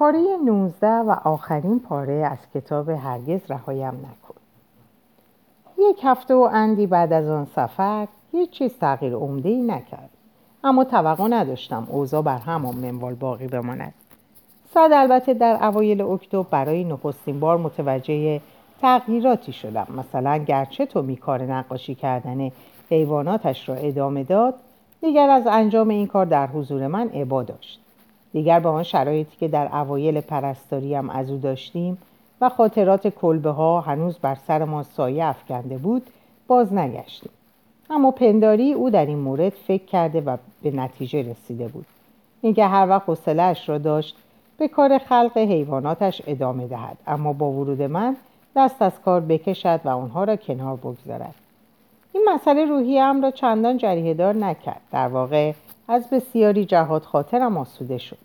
پاره 19 و آخرین پاره از کتاب هرگز رهایم نکن. یک هفته و اندی بعد از آن سفر هیچ چیز تغییر عمده ای نکرد. اما توقع نداشتم اوضاع بر همان منوال باقی بماند. صد البته در اوایل اکتبر برای نخستین بار متوجه تغییراتی شدم. مثلا گرچه تو کار نقاشی کردن حیواناتش را ادامه داد دیگر از انجام این کار در حضور من عبا داشت. دیگر به آن شرایطی که در اوایل پرستاریم از او داشتیم و خاطرات کلبه ها هنوز بر سر ما سایه افکنده بود باز نگشتیم. اما پنداری او در این مورد فکر کرده و به نتیجه رسیده بود. اینکه هر وقت حوصلهاش را داشت به کار خلق حیواناتش ادامه دهد. اما با ورود من دست از کار بکشد و آنها را کنار بگذارد. این مسئله روحیم را چندان جریه دار نکرد. در واقع از بسیاری جهات خاطرم آسوده شد.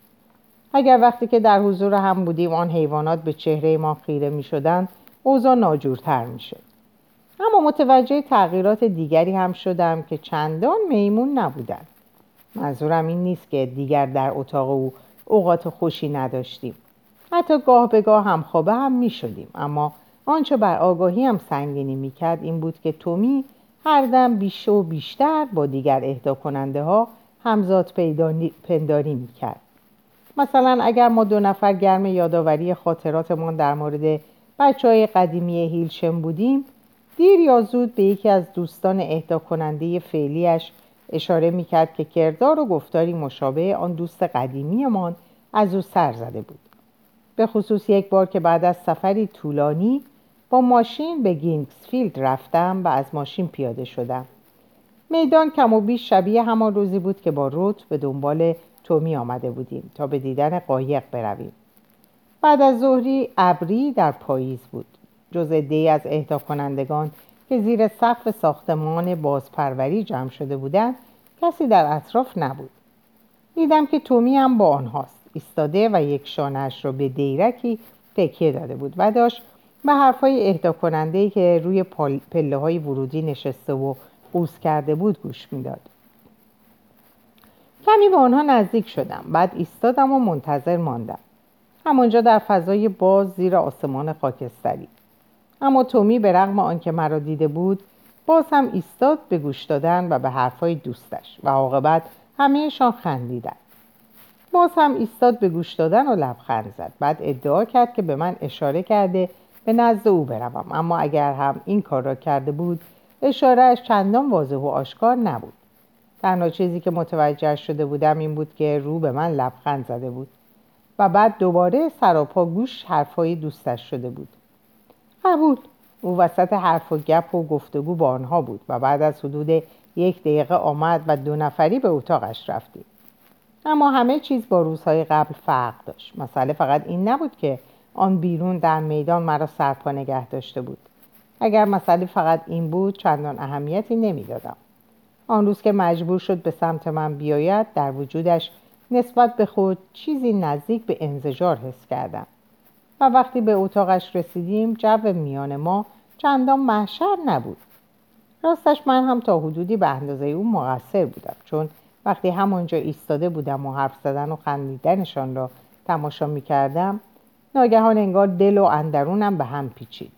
اگر وقتی که در حضور هم بودیم آن حیوانات به چهره ما خیره می شدن اوضاع ناجورتر می شد. اما متوجه تغییرات دیگری هم شدم که چندان میمون نبودن. منظورم این نیست که دیگر در اتاق او اوقات خوشی نداشتیم. حتی گاه به گاه هم خوابه هم می شدیم. اما آنچه بر آگاهی هم سنگینی می کرد این بود که تومی هر دم بیش و بیشتر با دیگر اهدا کننده ها همزاد پنداری می کرد مثلا اگر ما دو نفر گرم یادآوری خاطراتمان در مورد بچه های قدیمی هیلشم بودیم دیر یا زود به یکی از دوستان اهدا کننده فعلیش اشاره می کرد که کردار و گفتاری مشابه آن دوست قدیمیمان از او سر زده بود. به خصوص یک بار که بعد از سفری طولانی با ماشین به کینگزفیلد رفتم و از ماشین پیاده شدم. میدان کم و بیش شبیه همان روزی بود که با روت به دنبال تومی آمده بودیم تا به دیدن قایق برویم. بعد از ظهری ابری در پاییز بود. جز دی از اهدا کنندگان که زیر سقف ساختمان بازپروری جمع شده بودند کسی در اطراف نبود. دیدم که تومی هم با آنهاست. ایستاده و یک شانهش را به دیرکی تکیه داده بود و داشت به حرفهای اهدا کننده که روی پله های ورودی نشسته و قوز کرده بود گوش می‌داد. کمی به آنها نزدیک شدم. بعد ایستادم و منتظر ماندم. همانجا در فضای باز زیر آسمان خاکستری. اما تومی به رغم آنکه مرا دیده بود باز هم ایستاد به گوش دادن و به حرفهای دوستش و عاقبت همهشان خندیدند باز هم ایستاد به گوش دادن و لبخند زد. بعد ادعا کرد که به من اشاره کرده به نزد او بروم. اما اگر هم این کار را کرده بود اشارهش چندان واضح و آشکار نبود. تنها چیزی که متوجه شده بودم این بود که رو به من لبخند زده بود و بعد دوباره سراپا گوش حرفهای دوستش شده بود. قبول او وسط حرف و گپ و گفتگو با آنها بود و بعد از حدود یک دقیقه آمد و دو نفری به اتاقش رفتیم. اما همه چیز با روزهای قبل فرق داشت. مسئله فقط این نبود که آن بیرون در میدان مرا سرپا نگه داشته بود. اگر مسئله فقط این بود چندان اهمیتی نمی‌دادم. آن روز که مجبور شد به سمت من بیاید در وجودش نسبت به خود چیزی نزدیک به انزجار حس کردم. و وقتی به اتاقش رسیدیم جو میان ما چندان محشر نبود. راستش من هم تا حدودی به اندازه او مقصر بودم چون وقتی همانجا ایستاده بودم و حرف زدن و خندیدنشان را تماشا می کردم ناگهان انگار دل و اندرونم به هم پیچید.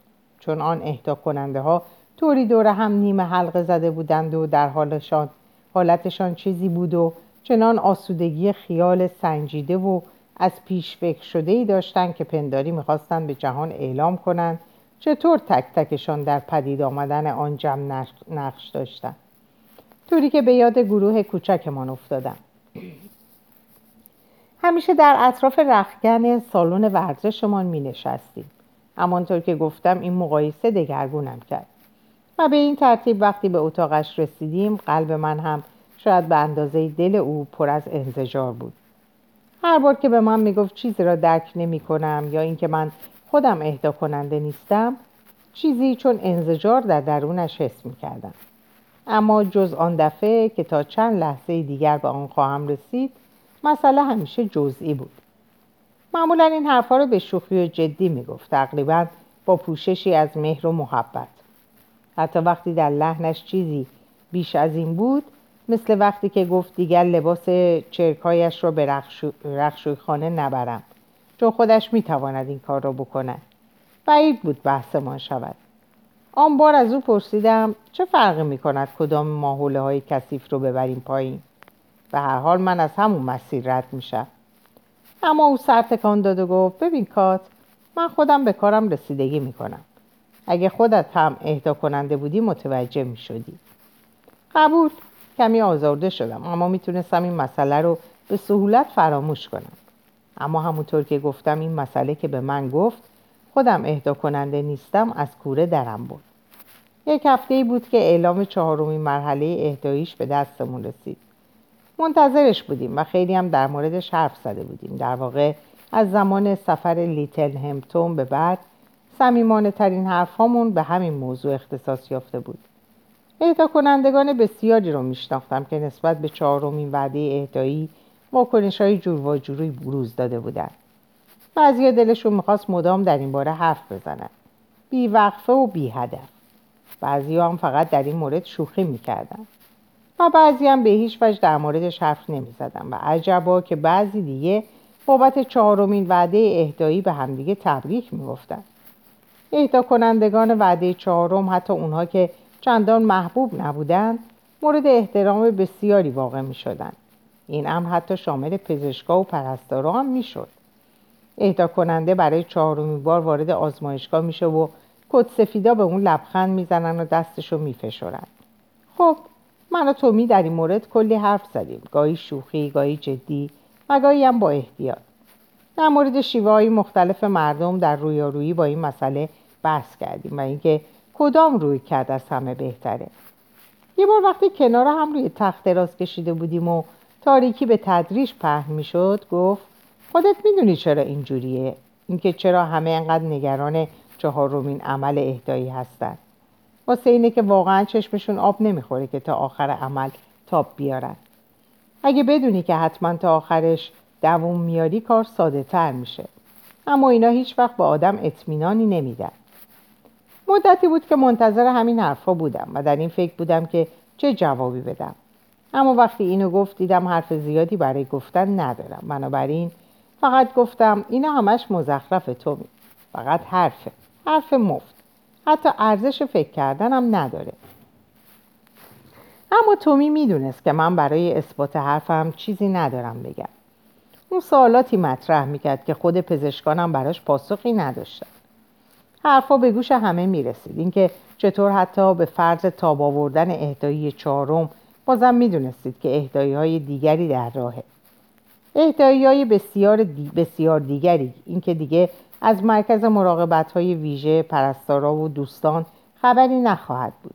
چون آن اهدا کننده ها طوری دور هم نیمه حلقه زده بودند و در حالشان حالتشان چیزی بود و چنان آسودگی خیال سنجیده و از پیش فکر شده ای داشتند که پنداری می‌خواستند به جهان اعلام کنند چطور تک تکشان در پدید آمدن آن جمع نقش داشتند. طوری که به یاد گروه کوچکمان افتادم. همیشه در اطراف رخگن سالن ورزشمان می نشستیم همانطور که گفتم این مقایسه دگرگونم کرد. و به این ترتیب وقتی به اتاقش رسیدیم قلب من هم شاید به اندازه دل او پر از انزجار بود. هر بار که به من می‌گفت چیزی را درک نمی کنم یا اینکه من خودم اهدا کننده نیستم چیزی چون انزجار در درونش حس می کردم. اما جز آن دفعه که تا چند لحظه دیگر به آن خواهم رسید مسئله همیشه جزئی بود. معمولا این حرفها رو به شوخی و جدی می‌گفت تقریبا با پوششی از مهر و محبت. حتی وقتی در لحنش چیزی بیش از این بود مثل وقتی که گفت دیگر لباس چرکایش را به رخشوی خانه نبرم چون خودش می‌تواند این کار را بکند. بعید بود بحثمان شود. آن بار از او پرسیدم چه فرقی می کند کدام ماحوله های کثیف رو ببریم پایین؟ به هر حال من از همون مسیر رد میشم. اما او سر تکان داد و گفت ببین کات من خودم به کارم رسیدگی می‌کنم. اگه خودت هم اهدا کننده بودی متوجه می‌شدی. قبول کمی آزرده شدم اما می‌تونستم این مسئله رو به سهولت فراموش کنم. اما همونطور که گفتم این مسئله که به من گفت خودم اهدا کننده نیستم از کوره درم بود یک هفته ای بود که اعلام چهارمین مرحله اهداییش به دستمون رسید. منتظرش بودیم و خیلی هم در موردش حرف زده بودیم. در واقع از زمان سفر لیتل همتون به بعد سمیمانه ترین حرفامون به همین موضوع اختصاص یافته بود. اهدا کنندگان بسیاری رو میشناختم که نسبت به چهارمین وعده اهدایی واکنش های جور و جوری بروز داده بودند بعضی دلشون می‌خواست مدام در این باره حرف بزنن. بی وقفه و بی هدف بعضی هم فقط در این مورد شوخی می‌کردن. و بعضی هم به هیچ وجه در موردش حرف نمی‌زدن و عجبا که بعضی دیگه بابت چهارمین وعده اهدایی به همدیگه تبریک می‌گفتن اهدا کنندگان وعده چهارم حتی اونها که چندان محبوب نبودن مورد احترام بسیاری واقع می شدن. این امر حتی شامل پزشکا و پرستارا هم می شد. اهدا کننده برای چهارمین بار وارد آزمایشگاه میشه و کت سفیدا به اون لبخند می‌زنن و دستشو میفشورن خب من و تومی در این مورد کلی حرف زدیم. گاهی شوخی گاهی جدی و گاهی هم با احتیاط. در مورد شیوه های مختلف مردم در رویارویی با این مسئله بحث کردیم و اینکه کدام روی کرد از همه بهتره. یه بار وقتی کنار هم روی تخت دراز کشیده بودیم و تاریکی به تدریج پهن می‌شد گفت خودت می‌دونی چرا اینجوریه؟ اینکه چرا همه انقدر نگران چهارمین عمل اهدایی هستن؟ واسه اینه که واقعا چشمشون آب نمی‌خوره که تا آخر عمل تاب بیارن. اگه بدونی که حتما تا آخرش دووم میاری کار ساده تر میشه. اما اینا هیچ وقت به آدم اطمینانی نمیدن. مدتی بود که منتظر همین حرفا بودم و در این فکر بودم که چه جوابی بدم. اما وقتی اینو گفت دیدم حرف زیادی برای گفتن ندارم. بنابراین فقط گفتم اینا همش مزخرف تو. فقط حرفه. حرف مفت. حتی ارزش فکر کردنم نداره. اما تومی می‌دونست که من برای اثبات حرفم چیزی ندارم بگم. اون سوالاتی مطرح می‌کرد که خود پزشکانم براش پاسخی نداشتن. حرفا به گوش همه می‌رسید. اینکه چطور حتی به فرض تاب آوردن اهدایی چهارم بازم می‌دونستید که اهدایی های دیگری در راهه. اهدایی های بسیار, بسیار دیگری. اینکه دیگه از مرکز مراقبت های ویژه پرستارا و دوستان خبری نخواهد بود.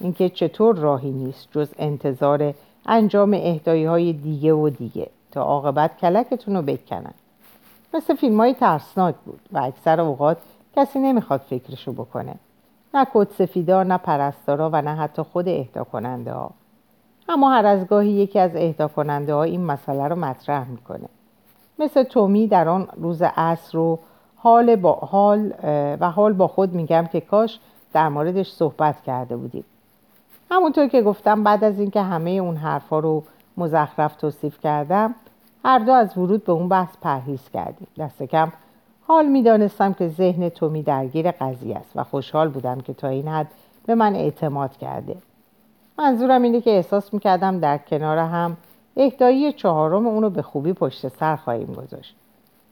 اینکه چطور راهی نیست جز انتظار انجام اهدایی های دیگه و دیگه تا عاقبت کلکتون رو بکنن. مثل فیلم های ترسناک بود و اکثر اوقات کسی نمی‌خواد فکرشو بکنه. نه کد سفیدا نه پرستارا و نه حتی خود اهدا کننده ها. اما هر از گاهی یکی از اهدا کننده ها این مسئله رو مطرح می‌کنه. مثل تومی در آن روز عصر رو حال با حال و حال با خود میگم که کاش در موردش صحبت کرده بودیم. همونطور که گفتم بعد از اینکه همه اون حرفا رو مزخرف توصیف کردم هر دو از ورود به اون بحث پرهیز کردیم. دست کم حال می‌دانستم که ذهن تومی درگیر قضیه است و خوشحال بودم که تا این حد به من اعتماد کرده. منظورم اینه که احساس می‌کردم در کنار هم اهدایی چهارم اونو به خوبی پشت سر خواهیم گذاشت.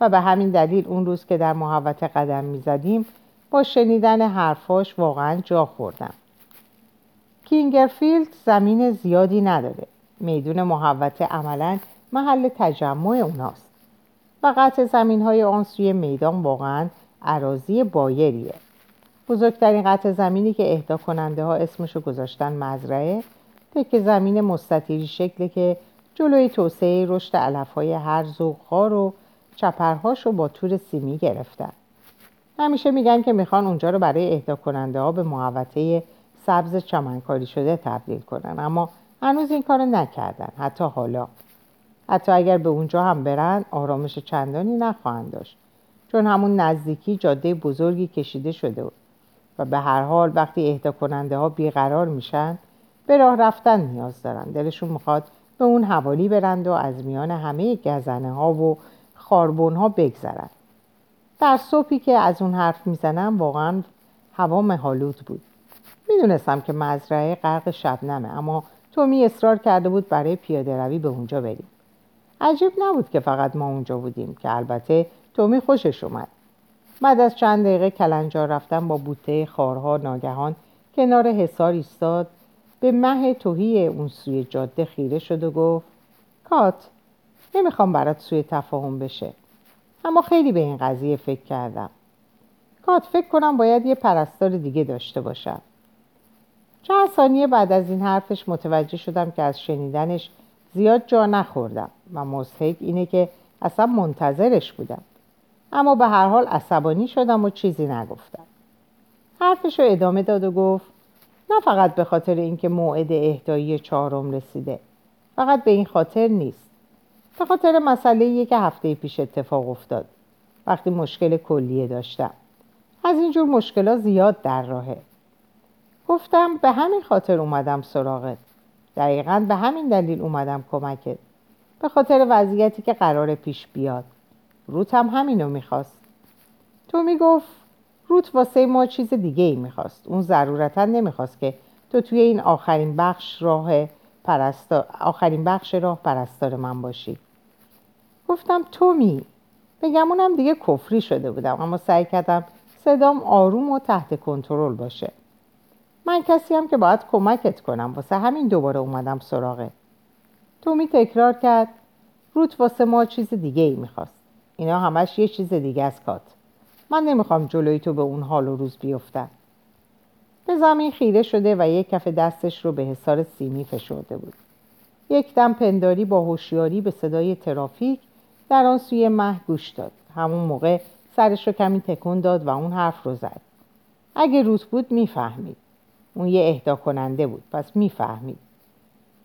و به همین دلیل اون روز که در محوطه قدم می‌زدیم با شنیدن حرفاش واقعا جا خوردم. کینگرفیلد زمین زیادی نداره. میدون محوطه عملا محل تجمع اوناست. و قطع زمین های آن سوی میدان واقعا عراضی بایریه. بزرگترین قطع زمینی که اهدا کننده ها اسمشو گذاشتن مزرعه تک زمین مستطیلی شکلی که جلوی توسعه رشد علف های هرز و خار و چپرهاش رو با تور سیمی گرفتن. همیشه میگن که می‌خوان اونجا رو برای اهدا کننده ها به محوطه سبز چمنکاری شده تبدیل کنن اما هنوز این کار نکردن حتی حالا. حتی اگر به اونجا هم برن آرامش چندانی نخواهند داشت. چون همون نزدیکی جاده بزرگی کشیده شده بود. و به هر حال وقتی اهدا کننده ها بیقرار میشن به راه رفتن نیاز دارن. دلشون می‌خواد به اون حوالی برند و از میان همه گزنه ها و خاربون ها بگذرن در صبحی که از اون حرف می‌زنم واقعا هوا مهالود بود. می‌دونستم که مزرعه غرق شبنمه اما تومی اصرار کرده بود برای پیاده روی به اونجا بریم. عجیب نبود که فقط ما اونجا بودیم که البته تومی خوشش اومد. بعد از چند دقیقه کلنجار رفتن با بوته خارها ناگهان کنار حصار ایستاد به مه توهی اون سوی جاده خیره شد و گفت کات نمی‌خوام برات سوی تفاهم بشه. اما خیلی به این قضیه فکر کردم. کات فکر کنم باید یه پرستار دیگه داشته باشم. چند ثانیه بعد از این حرفش متوجه شدم که از شنیدنش زیاد جا نخوردم و مضحک اینه که اصلا منتظرش بودم. اما به هر حال عصبانی شدم و چیزی نگفتم. حرفش رو ادامه داد و گفت نه فقط به خاطر اینکه موعد اهدایی چهارم رسیده فقط به این خاطر نیست. به خاطر مسئله که هفته پیش اتفاق افتاد. وقتی مشکل کلیه داشتم. از اینجور مشکلات زیاد در راهه. گفتم به همین خاطر اومدم سراغت. دقیقا به همین دلیل اومدم کمکت. به خاطر وضعیتی که قرار پیش بیاد. روت هم همینو می‌خواست. تو می‌گفت روت واسه ما چیز دیگه ای می‌خواست. اون ضرورتا نمی‌خواست که تو توی این آخرین بخش راه پرستار آخرین بخش راه پرستار من باشی. گفتم تومی. بگمونم دیگه کفری شده بودم اما سعی کردم صدام آروم و تحت کنترل باشه. من کسی هم که باید کمکت کنم واسه همین دوباره اومدم سراغه تومی تکرار کرد. روت واسه ما چیز دیگه ای می‌خواست. اینا همش یه چیز دیگه از کات. من نمی‌خوام جلوی تو به اون حال و روز بیفتم. به زمین خیره شده و یک کف دستش رو به حسار سیمی فشرده بود. یک دم پنداری با هوشیاری به صدای ترافیک در آن سوی مه گوش داد. همون موقع سرش رو کمی تکون داد و اون حرف رو زد. اگه روت بود می‌فهمید. اون یه اهدا کننده بود پس می‌فهمید.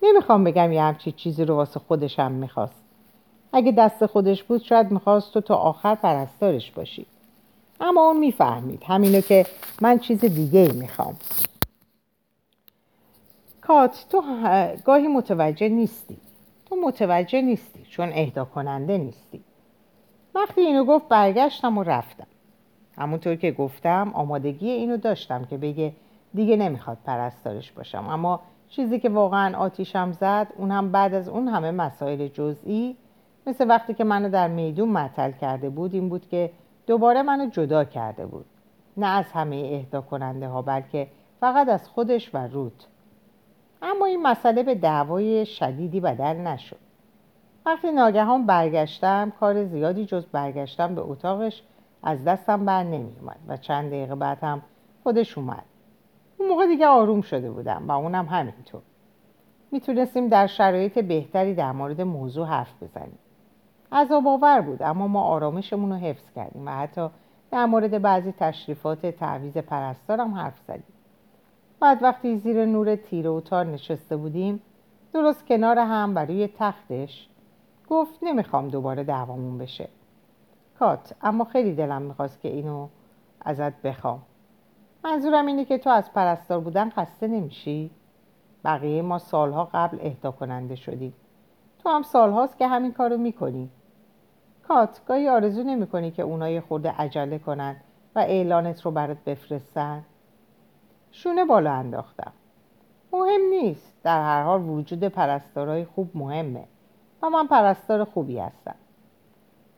نمی‌خوام بگم یه همچی چیزی رو واسه خودشم می‌خواست. اگه دست خودش بود شاید می‌خواست تو تا آخر پرستارش باشی. اما اون می‌فهمید. همینو که من چیز دیگه می‌خوام. کات تو گاهی متوجه نیستی. تو متوجه نیستی. چون اهدا کننده نیستی. وقتی اینو گفت برگشتم و رفتم. همونطور که گفتم آمادگی اینو داشتم که بگه دیگه نمی‌خواد پرستارش باشم. اما چیزی که واقعا آتیشم زد اون هم بعد از اون همه مسائل جزئی مثل وقتی که منو در میدون معطل کرده بود این بود که دوباره منو جدا کرده بود. نه از همه اهدا کننده ها بلکه فقط از خودش و روت اما این مسئله به دعوای شدیدی بدل نشد. وقتی ناگهان برگشتم کار زیادی جز برگشتم به اتاقش از دستم بر نمی اومد و چند دقیقه بعد هم خودش اومد. اون موقع دیگه آروم شده بودم و اونم همینطور. می‌تونستیم در شرایط بهتری در مورد موضوع حرف بزنیم. عذاب آور بود اما ما آرامشمون رو حفظ کردیم و حتی در مورد بعضی تشریفات تعویز پرستارم حرف زدیم. بعد وقتی زیر نور تیره و تار نشسته بودیم درست کنار هم و روی تختش گفت نمی‌خوام دوباره دعوامون بشه. کات اما خیلی دلم می‌خواست که اینو ازت بخوام. منظورم اینه که تو از پرستار بودن خسته نمیشی؟ بقیه ما سالها قبل اهدا کننده شدیم. تو هم سالهاست که همین کارو می‌کنی. کات گاهی آرزو نمی‌کنی که اونای خورده عجله کنن و اعلانت رو برات بفرستن؟ شونه بالا انداختم. مهم نیست. در هر حال وجود پرستارای خوب مهمه. و من پرستار خوبی هستم.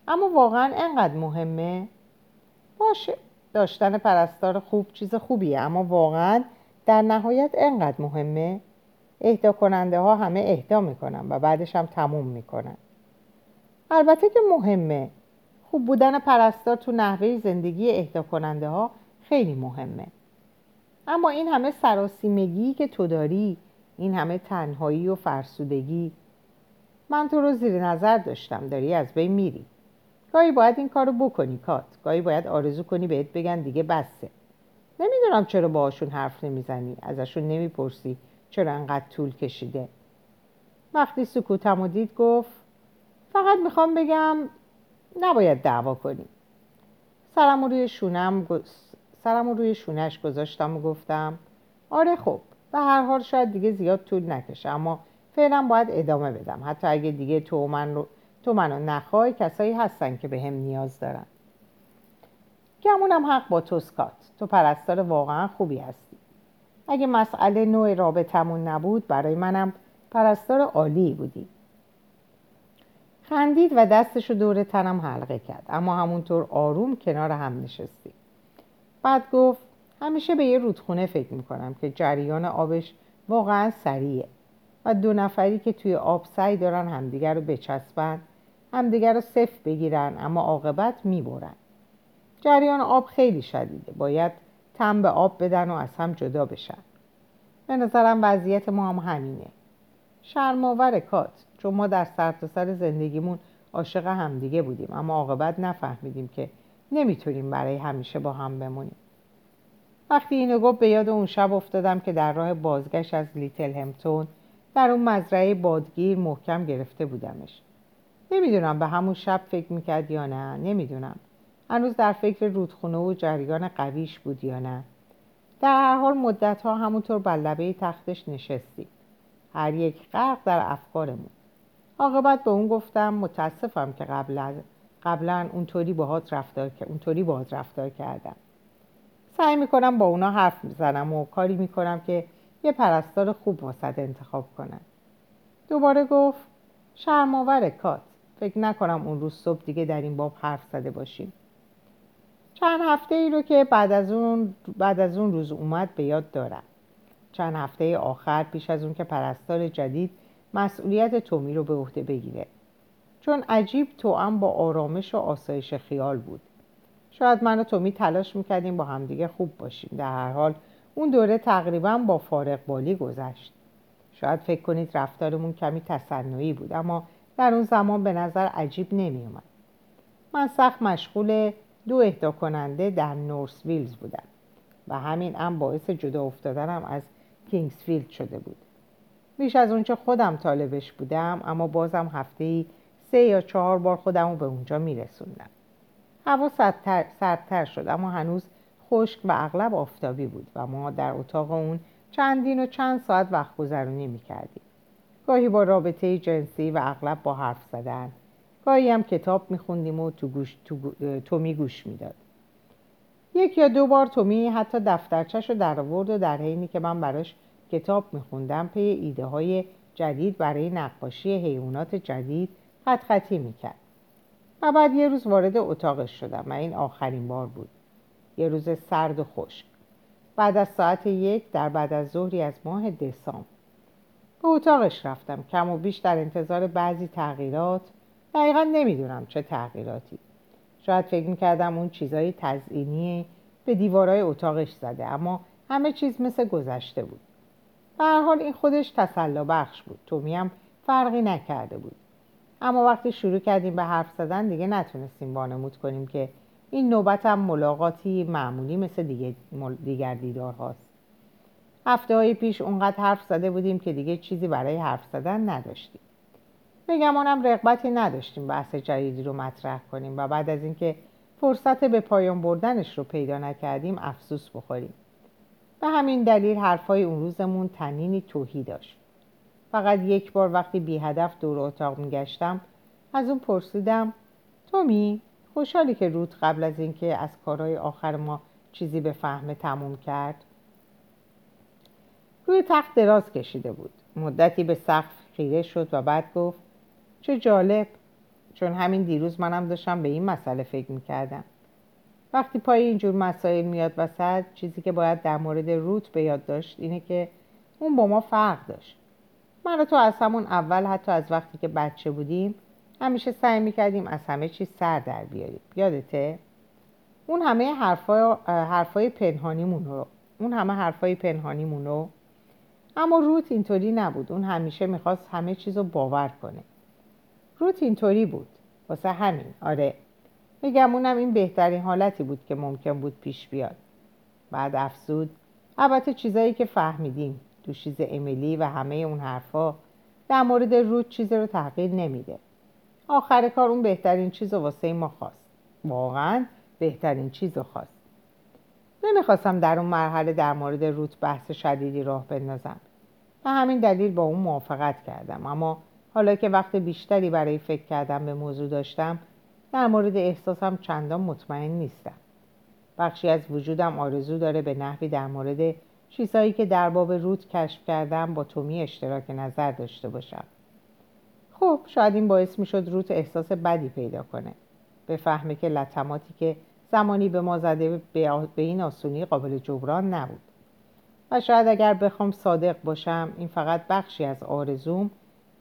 اما واقعا انقدر مهمه؟ باشه داشتن پرستار خوب چیز خوبیه اما واقعا در نهایت انقدر مهمه؟ اهدا کننده ها همه اهدا می‌کنن و بعدش هم تموم می‌کنن. البته که مهمه. خوب بودن پرستار تو نحوه زندگی اهدا کننده ها خیلی مهمه. اما این همه سراسیمگی که تو داری این همه تنهایی و فرسودگی من تو رو زیر نظر داشتم داری از بین میری. گاهی باید این کارو بکنی کات. گاهی باید آرزو کنی بهت بگن دیگه بسه. نمی‌دونم چرا باهاشون حرف نمی‌زنی ازشون نمی‌پرسی چرا انقدر طول کشیده. وقتی سکوتم و دید گفت فقط می‌خوام بگم نباید دعوا کنی. سرم روی شونم سرم روی شونش گذاشتم و گفتم آره خب به هر حال شاید دیگه زیاد طول نکشه اما فعلا باید ادامه بدم. حتی اگه دیگه تو من رو تو منو نخوای کسایی هستن که به هم نیاز دارن. گمونم حق با تو سکات تو پرستار واقعا خوبی هستی. اگه مسئله نوع رابطمون نبود برای منم پرستار عالی بودی. خندید و دستشو دور تنم حلقه کرد. اما همونطور آروم کنار هم نشستیم بعد گفت همیشه به یه رودخونه فکر می‌کنم که جریان آبش واقعا سریعه. و دو نفری که توی آب سعی دارن همدیگر رو بچسبن همدیگر رو صفر بگیرن اما عاقبت می‌برن. جریان آب خیلی شدیده. باید تم به آب بدن و از هم جدا بشن. به نظرم وضعیت ما هم همینه. شرماور کات. چون ما در سرتاسر سر زندگیمون عاشق همدیگه بودیم اما عاقبت نفهمیدیم که نمی‌تونیم برای همیشه با هم بمونیم. وقتی اینو گفت به یاد اون شب افتادم که در راه بازگشت از لیتل همتون در اون مزرعه بادگیر محکم گرفته بودمش. نمی‌دونم به همون شب فکر می‌کرد یا نه نمی‌دونم. هنوز در فکر رودخونه و جریان قویش بود یا نه. در هر حال مدت ها همونطور بر لبه تختش نشستیم. هر یک غرق در افکارمون. عاقبت به اون گفتم متاسفم که قبلا قبلا اونطوری باهات رفتار اونطوری باهات رفتار کردم. سعی می‌کنم با اونا حرف می‌زنم و کاری می‌کنم که یه پرستار خوب واسد انتخاب کنن دوباره گفت شرماور کات فکر نکنم اون روز صبح دیگه در این باب حرف زده باشیم. چند هفته ای رو که بعد از اون, بعد از اون روز اومد به یاد دارم. چند هفته آخر پیش از اون که پرستار جدید مسئولیت تومی رو به عهده بگیره. چون عجیب توام با آرامش و آسایش خیال بود. شاید من و تومی تلاش می‌کردیم با همدیگه خوب باشیم. در هر حال اون دوره تقریبا با فارق بالی گذشت. شاید فکر کنید رفتارمون کمی تصنعی بود اما در اون زمان به نظر عجیب نمیومد من سخت مشغول دو اهدا کننده در نورس ویلز بودم و همین هم باعث جدا افتادنم از کینگسفیلد شده بود. بیش از اونچه خودم طالبش بودم اما بازم هفته ای سه یا چهار بار خودم رو به اونجا میرسوندم. هوا سردتر شد اما هنوز خشک و اغلب آفتابی بود و ما در اتاق اون چندین و چند ساعت وقت گذرونی می‌کردیم. گاهی با رابطه جنسی و اغلب با حرف زدن. گاهی هم کتاب میخوندیم و تو گوش تو تومی گوش می‌داد. یک یا دو بار تومی حتی دفترچش رو در آورد و در حینی که من براش کتاب میخوندم پی ایده های جدید برای نقاشی حیوانات جدید خط خطی می‌کرد. و بعد یه روز وارد اتاقش شدم و این آخرین بار بود. یه روز سرد و خشک. بعد از ساعت یک در بعد از ظهری از ماه دسامبر. به اتاقش رفتم. کم و بیش در انتظار بعضی تغییرات. دقیقا نمی‌دونم چه تغییراتی. شاید فکر می‌کردم اون چیزای تزئینی به دیوارای اتاقش زده اما همه چیز مثل گذشته بود. به حال این خودش تسلا بخش بود. تومی هم فرقی نکرده بود. اما وقتی شروع کردیم به حرف زدن دیگه نتونستیم وانمود کنیم که این نوبت هم ملاقاتی معمولی مثل دیگه دیگر دیدار هاست. هفته های پیش اونقدر حرف زده بودیم که دیگه چیزی برای حرف زدن نداشتیم. بگمانم رغبتی نداشتیم بحث جدیدی رو مطرح کنیم و بعد از اینکه فرصت به پایان بردنش رو پیدا نکردیم افسوس بخوریم. به همین دلیل حرفای اون روزمون تنینی توهی داشت. فقط یک بار وقتی بی هدف دور اتاق میگشتم از اون پرسیدم تومی؟ خوشحالی که رود قبل از اینکه از کارهای آخر ما چیزی به فهم تموم کرد. روی تخت دراز کشیده بود. مدتی به سقف خیره شد و بعد گفت چه جالب چون همین دیروز منم داشتم به این مسئله فکر می‌کردم. وقتی پای اینجور مسائل میاد وسط چیزی که باید در مورد روت به یاد داشت اینه که اون با ما فرق داشت. من و تو از همون اول حتی از وقتی که بچه بودیم همیشه سعی می‌کردیم از همه چیز سر در بیاریم. یادته؟ اون همه حرفای, حرفای پنهانیمون رو. اون همه حرفای پنهانیمون رو. اما روت اینطوری نبود. اون همیشه می‌خواست همه چیز رو باور کنه. روت اینطوری بود. واسه همین. آره. میگم اونم این بهترین حالتی بود که ممکن بود پیش بیاد. بعد افسود البته چیزایی که فهمیدیم. دوشیز امیلی و همه اون حرفا در مورد رود چیزی رو تغییر نمیده. آخر کار اون بهترین چیز رو واسه ما خواست. واقعا بهترین چیز رو خواست. نمی‌خواستم در اون مرحله در مورد روت بحث شدیدی راه بندازم. و همین دلیل با اون موافقت کردم. اما حالا که وقت بیشتری برای فکر کردم به موضوع داشتم در مورد احساسم چندان مطمئن نیستم. بخشی از وجودم آرزو داره به نحوی در مورد چیزهایی که در باب رود کشف کردم با تومی اشتراک نظر داشته باشم. خب شاید این باعث می‌شد روت احساس بدی پیدا کنه. بفهمه که لطماتی که زمانی به ما زده به این آسونی قابل جبران نبود. و شاید اگر بخوام صادق باشم این فقط بخشی از آرزوم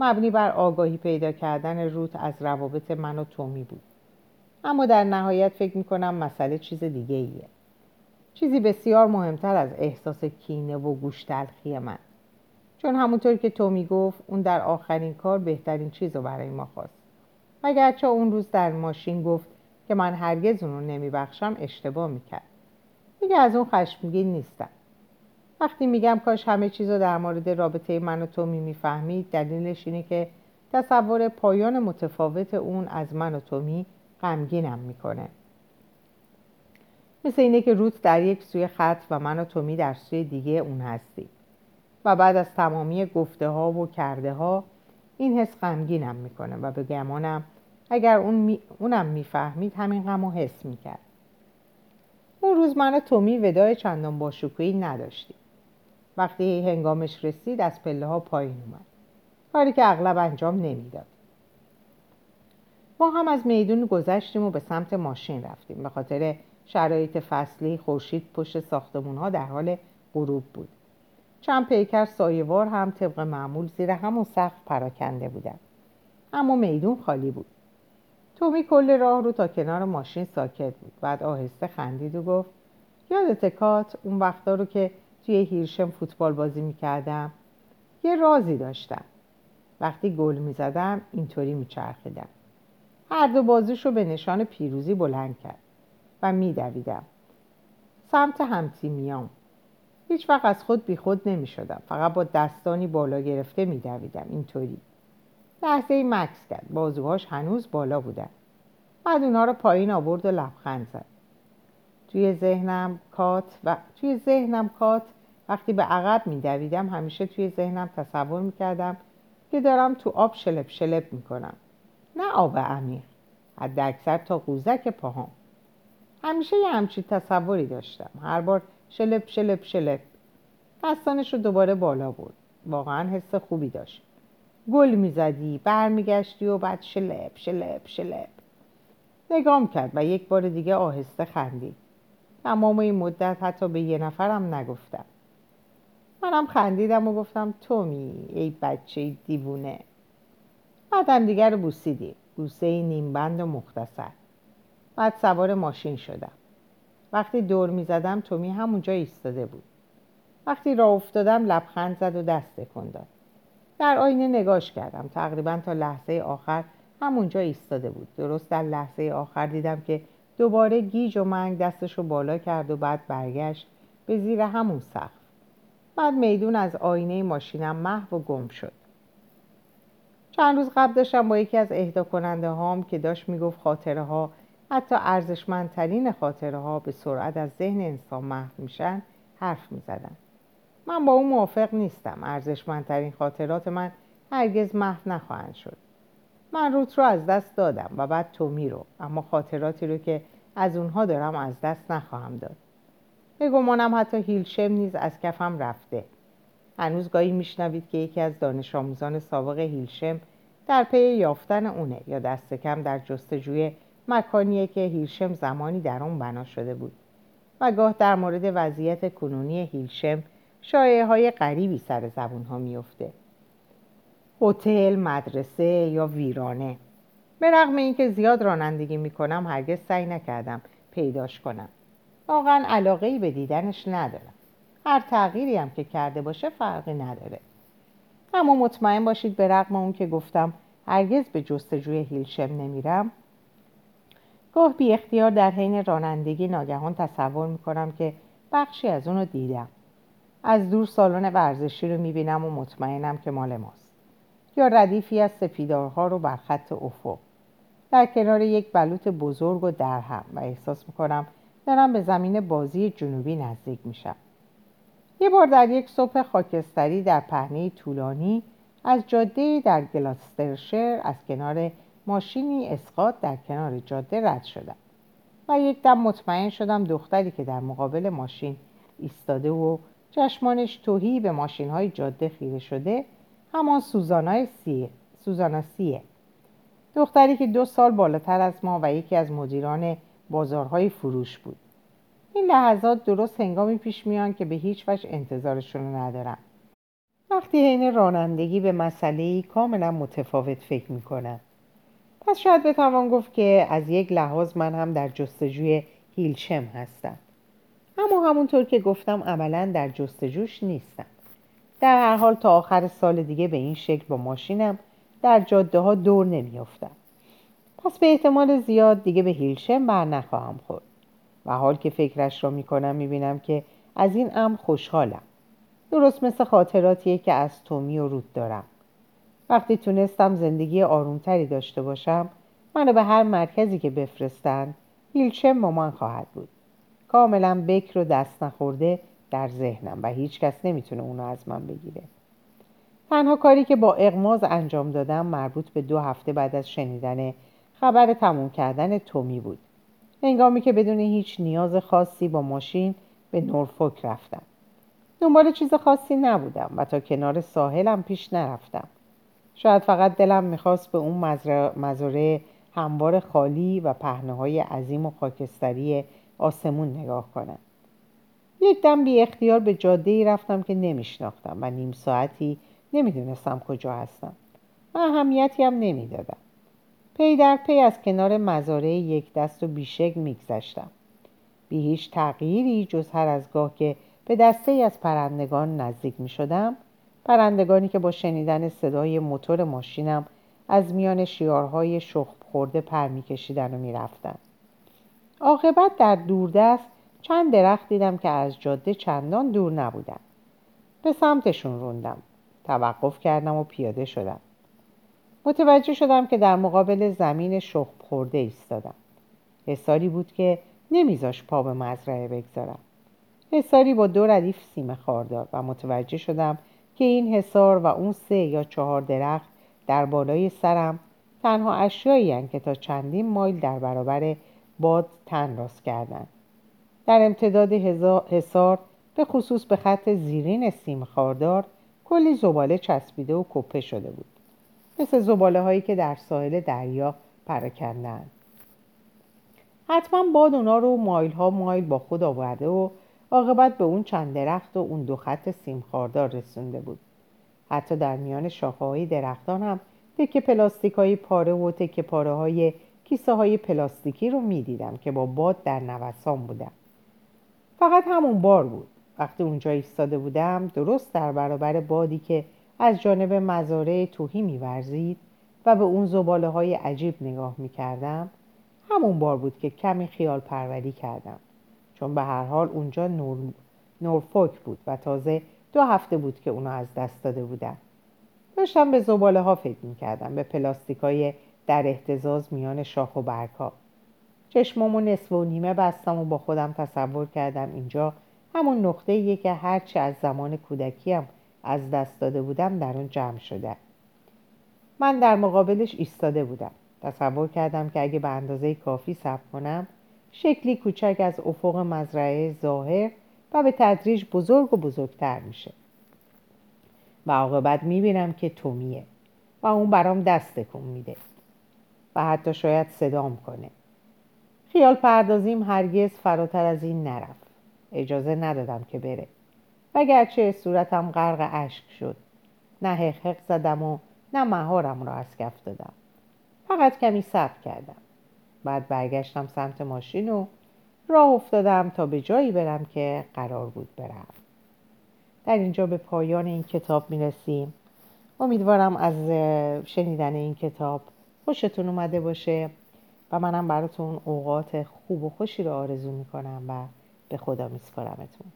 مبنی بر آگاهی پیدا کردن روت از روابط من و تومی بود. اما در نهایت فکر می‌کنم مسئله چیز دیگه ایه چیزی بسیار مهمتر از احساس کینه و گوش تلخی من. چون همونطور که تو می‌گفت اون در آخرین کار بهترین چیز رو برای ما خواست. چه اون روز در ماشین گفت که من هرگز اون رو نمیبخشم اشتباه می‌کرد. دیگه از اون خشمگین نیستم. وقتی میگم کاش همه چیز رو در مورد رابطه من و تومی می‌فهمید دلیلش اینه که تصور پایان متفاوت اون از من و تومی غمگینم می‌کنه. مثل اینه که روت در یک سوی خط و من و تومی در سوی دیگه اون هستی و بعد از تمامی گفته ها و کرده ها این حس غمگینم می‌کنه و به گمانم اگر اون می... اونم می‌فهمید همین غم حس می‌کرد. اون روز من تومی ودای چندان باشکوهی نداشتیم. وقتی هنگامش رسید از پله ها پایین اومد. کاری که اغلب انجام نمی‌داد. ما هم از میدون گذشتیم و به سمت ماشین رفتیم. به خاطر شرایط فصلی خورشید پشت ساختمون ها در حال غروب بود. چند پیکر سایوار هم طبق معمول زیر همون سقف پراکنده بودن. اما میدون خالی بود. تومی کل راه رو تا کنار ماشین ساکت بود. بعد آهسته خندید و گفت یادت کات اون وقتا رو که توی هیرشم فوتبال بازی می‌کردم یه رازی داشتم. وقتی گل می‌زدم اینطوری میچرخیدم. هر دو بازوش رو به نشان پیروزی بلند کرد و میدویدم. سمت همتیمیام. هیچ وقت از خود بی خود نمی شدم فقط با دستانی بالا گرفته می دویدم اینطوری. لحظه ای مکس کرد. بازوهاش هنوز بالا بودن. بعد اونها رو پایین آورد و لبخند زد. توی ذهنم کات و توی ذهنم کات وقتی به عقب می دویدم همیشه توی ذهنم تصور می کردم که دارم تو آب شلپ شلپ می کنم نه آب عمیق. حد اکثر تا قوزک پاهام. همیشه یه همچین تصوری داشتم. هر بار شلپ شلپ شلپ. دستانش رو دوباره بالا برد. واقعا حس خوبی داشت. گل می‌زدی برمیگشتی و بعد شلپ شلپ شلپ. نگام کرد و یک بار دیگه آهسته خندید. تمام این مدت حتی به یه نفرم نگفتم. منم خندیدم و گفتم تومی ای بچه دیوونه. بعدم دیگر رو بوسیدیم. بوسه نیمبند و مختصر. بعد سوار ماشین شدم. وقتی دور می زدم تومی همونجا ایستاده بود. وقتی راه افتادم لبخند زد و دست داد. در آینه نگاش کردم. تقریبا تا لحظه آخر همونجا ایستاده بود. درست در لحظه آخر دیدم که دوباره گیج و منگ دستش بالا کرد و بعد برگشت به زیر همون سقف. بعد میدون از آینه ماشینم محو و گم شد. چند روز قبل داشتم با یکی از اهدا کننده هام که داشت می‌گفت خاطره ها حتی ارزشمندترین خاطره ها به سرعت از ذهن انسان محو میشن حرف می‌زدم من با اون موافق نیستم. ارزشمندترین خاطرات من هرگز محو نخواهند شد. من روت رو از دست دادم و بعد تومی رو اما خاطراتی رو که از اونها دارم از دست نخواهم داد. به گمانم حتی هیلشم نیز از کفم رفته. هنوز گاهی میشنوید که یکی از دانش آموزان سابق هیلشم در پی یافتن اونه یا دست کم در جستجوی مکانیه که هیلشم زمانی در آن بنا شده بود و گاه در مورد وضعیت کنونی هیلشم شایعه های غریبی سر زبون ها میفته هتل، مدرسه یا ویرانه. به رغم اینکه زیاد رانندگی می‌کنم هرگز سعی نکردم پیداش کنم. واقعا علاقه ای به دیدنش ندارم. هر تغییری هم که کرده باشه فرقی نداره. اما مطمئن باشید به رغم اون که گفتم هرگز به جستجوی هیلشم نمیرم گاه بی اختیار در حین رانندگی ناگهان تصور می‌کنم که بخشی از اونو دیدم. از دور سالن ورزشی رو می‌بینم و مطمئنم که مال ماست. یا ردیفی از سپیدارها رو بر خط افق. در کنار یک بلوط بزرگ و درهم و احساس می‌کنم دارم به زمین بازی جنوبی نزدیک میشم. یه بار در یک صبح خاکستری در پهنه طولانی از جاده در گلاسترشر از کنار ماشینی اسقاط در کنار جاده رد شدم و یک دم مطمئن شدم دختری که در مقابل ماشین ایستاده و چشمانش توهی به ماشین های جاده خیره شده همان سوزانا سیه. سوزانا سیه. دختری که دو سال بالاتر از ما و یکی از مدیران بازارهای فروش بود. این لحظات درست هنگامی پیش میان که به هیچ وجه انتظارشون رو ندارم. وقتی حین رانندگی به مسئله کاملا متفاوت فکر می‌کنم. پس شاید بتوان گفت که از یک لحاظ من هم در جستجوی هیلشم هستم. اما همونطور که گفتم عملا در جستجوش نیستم. در هر حال تا آخر سال دیگه به این شکل با ماشینم در جاده ها دور نمیافتم. پس به احتمال زیاد دیگه به هیلشم بر نخواهم خورد. و حال که فکرش را می‌کنم می‌بینم که از این امر خوشحالم. درست مثل خاطراتیه که از تومی و رود دارم. وقتی تونستم زندگی آرومتری داشته باشم منو به هر مرکزی که بفرستن هیلچم مامان خواهد بود. کاملا بکر و دست نخورده در ذهنم و هیچ کس نمی‌تونه اونو از من بگیره. تنها کاری که با اغماز انجام دادم مربوط به دو هفته بعد از شنیدن خبر تموم کردن تومی بود. هنگامی که بدون هیچ نیاز خاصی با ماشین به نورفوک رفتم. دنبال چیز خاصی نبودم و تا کنار ساحلم پیش نرفتم. شاید فقط دلم می‌خواست به اون مزاره هموار خالی و پهنه های عظیم و خاکستری آسمون نگاه کنم. یک دم بی اختیار به جاده ای رفتم که نمیشناختم و نیم ساعتی نمی‌دونستم کجا هستم. و اهمیتی هم نمی‌دادم. پی در پی از کنار مزاره یک دست و بیشک میگذشتم. بی هیچ تغییری جز هر از گاه که به دسته از پرندگان نزدیک می شدم پرندگانی که با شنیدن صدای موتور ماشینم از میان شیارهای شخم خورده پر می کشیدن و می رفتن. عاقبت در دوردست چند درخت دیدم که از جاده چندان دور نبودن. به سمتشون روندم. توقف کردم و پیاده شدم. متوجه شدم که در مقابل زمین شخم خورده ایستادم. حساری بود که نمیذاش پا به مزرعه بگذارم. حساری با دو ردیف سیم خاردار و متوجه شدم که این حسار و اون سه یا چهار درخت در بالای سرم تنها اشیایی که تا چندین مایل در برابر باد تن راست کردند. در امتداد حسار به خصوص به خط زیرین سیم خاردار کلی زباله چسبیده و کپه شده بود مثل زباله هایی که در ساحل دریا پراکندند حتما باد اونا رو مایل ها مایل با خود آورده و عاقبت به اون چند درخت و اون دو خط سیمخاردار رسونده بود. حتی در میان شاخه های درختان هم تکه پلاستیک های پاره و تکه پاره های کیسه های پلاستیکی رو می‌دیدم که با باد در نوسان بودم فقط همون بار بود. وقتی اونجا ایستاده بودم درست در برابر بادی که از جانب مزارع توهی میورزید و به اون زباله های عجیب نگاه می‌کردم همون بار بود که کمی خیال پروری کردم. چون به هر حال اونجا نور... نورفوک بود و تازه دو هفته بود که اونو از دست داده بودم داشتم به زباله ها فکر می‌کردم به پلاستیک های در احتزاز میان شاخ و برگ ها. چشمامو نصف و نیمه بستم و با خودم تصور کردم اینجا همون نقطه ایه که هرچی از زمان کودکیم از دست داده بودم در اون جمع شده. من در مقابلش ایستاده بودم. تصور کردم که اگه به اندازه کافی صبر کنم شکلی کوچک از افق مزرعه ظاهر و به تدریج بزرگ و بزرگتر میشه. و عاقبت می‌بینم که تومیه و اون برام دست تکون میده و حتی شاید صدام کنه. خیال پردازیم هرگز فراتر از این نرفت. اجازه ندادم که بره. وگرچه صورتم غرق اشک شد نه حق زدم و نه مهارم را از کف دادم. فقط کمی صبر کردم. بعد برگشتم سمت ماشین و راه افتادم تا به جایی برم که قرار بود برم. در اینجا به پایان این کتاب می‌رسیم. امیدوارم از شنیدن این کتاب خوشتون اومده باشه و منم براتون اوقات خوب و خوشی رو آرزو می‌کنم و به خدا میسپارمتون.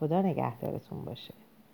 خدا نگهدارتون باشه.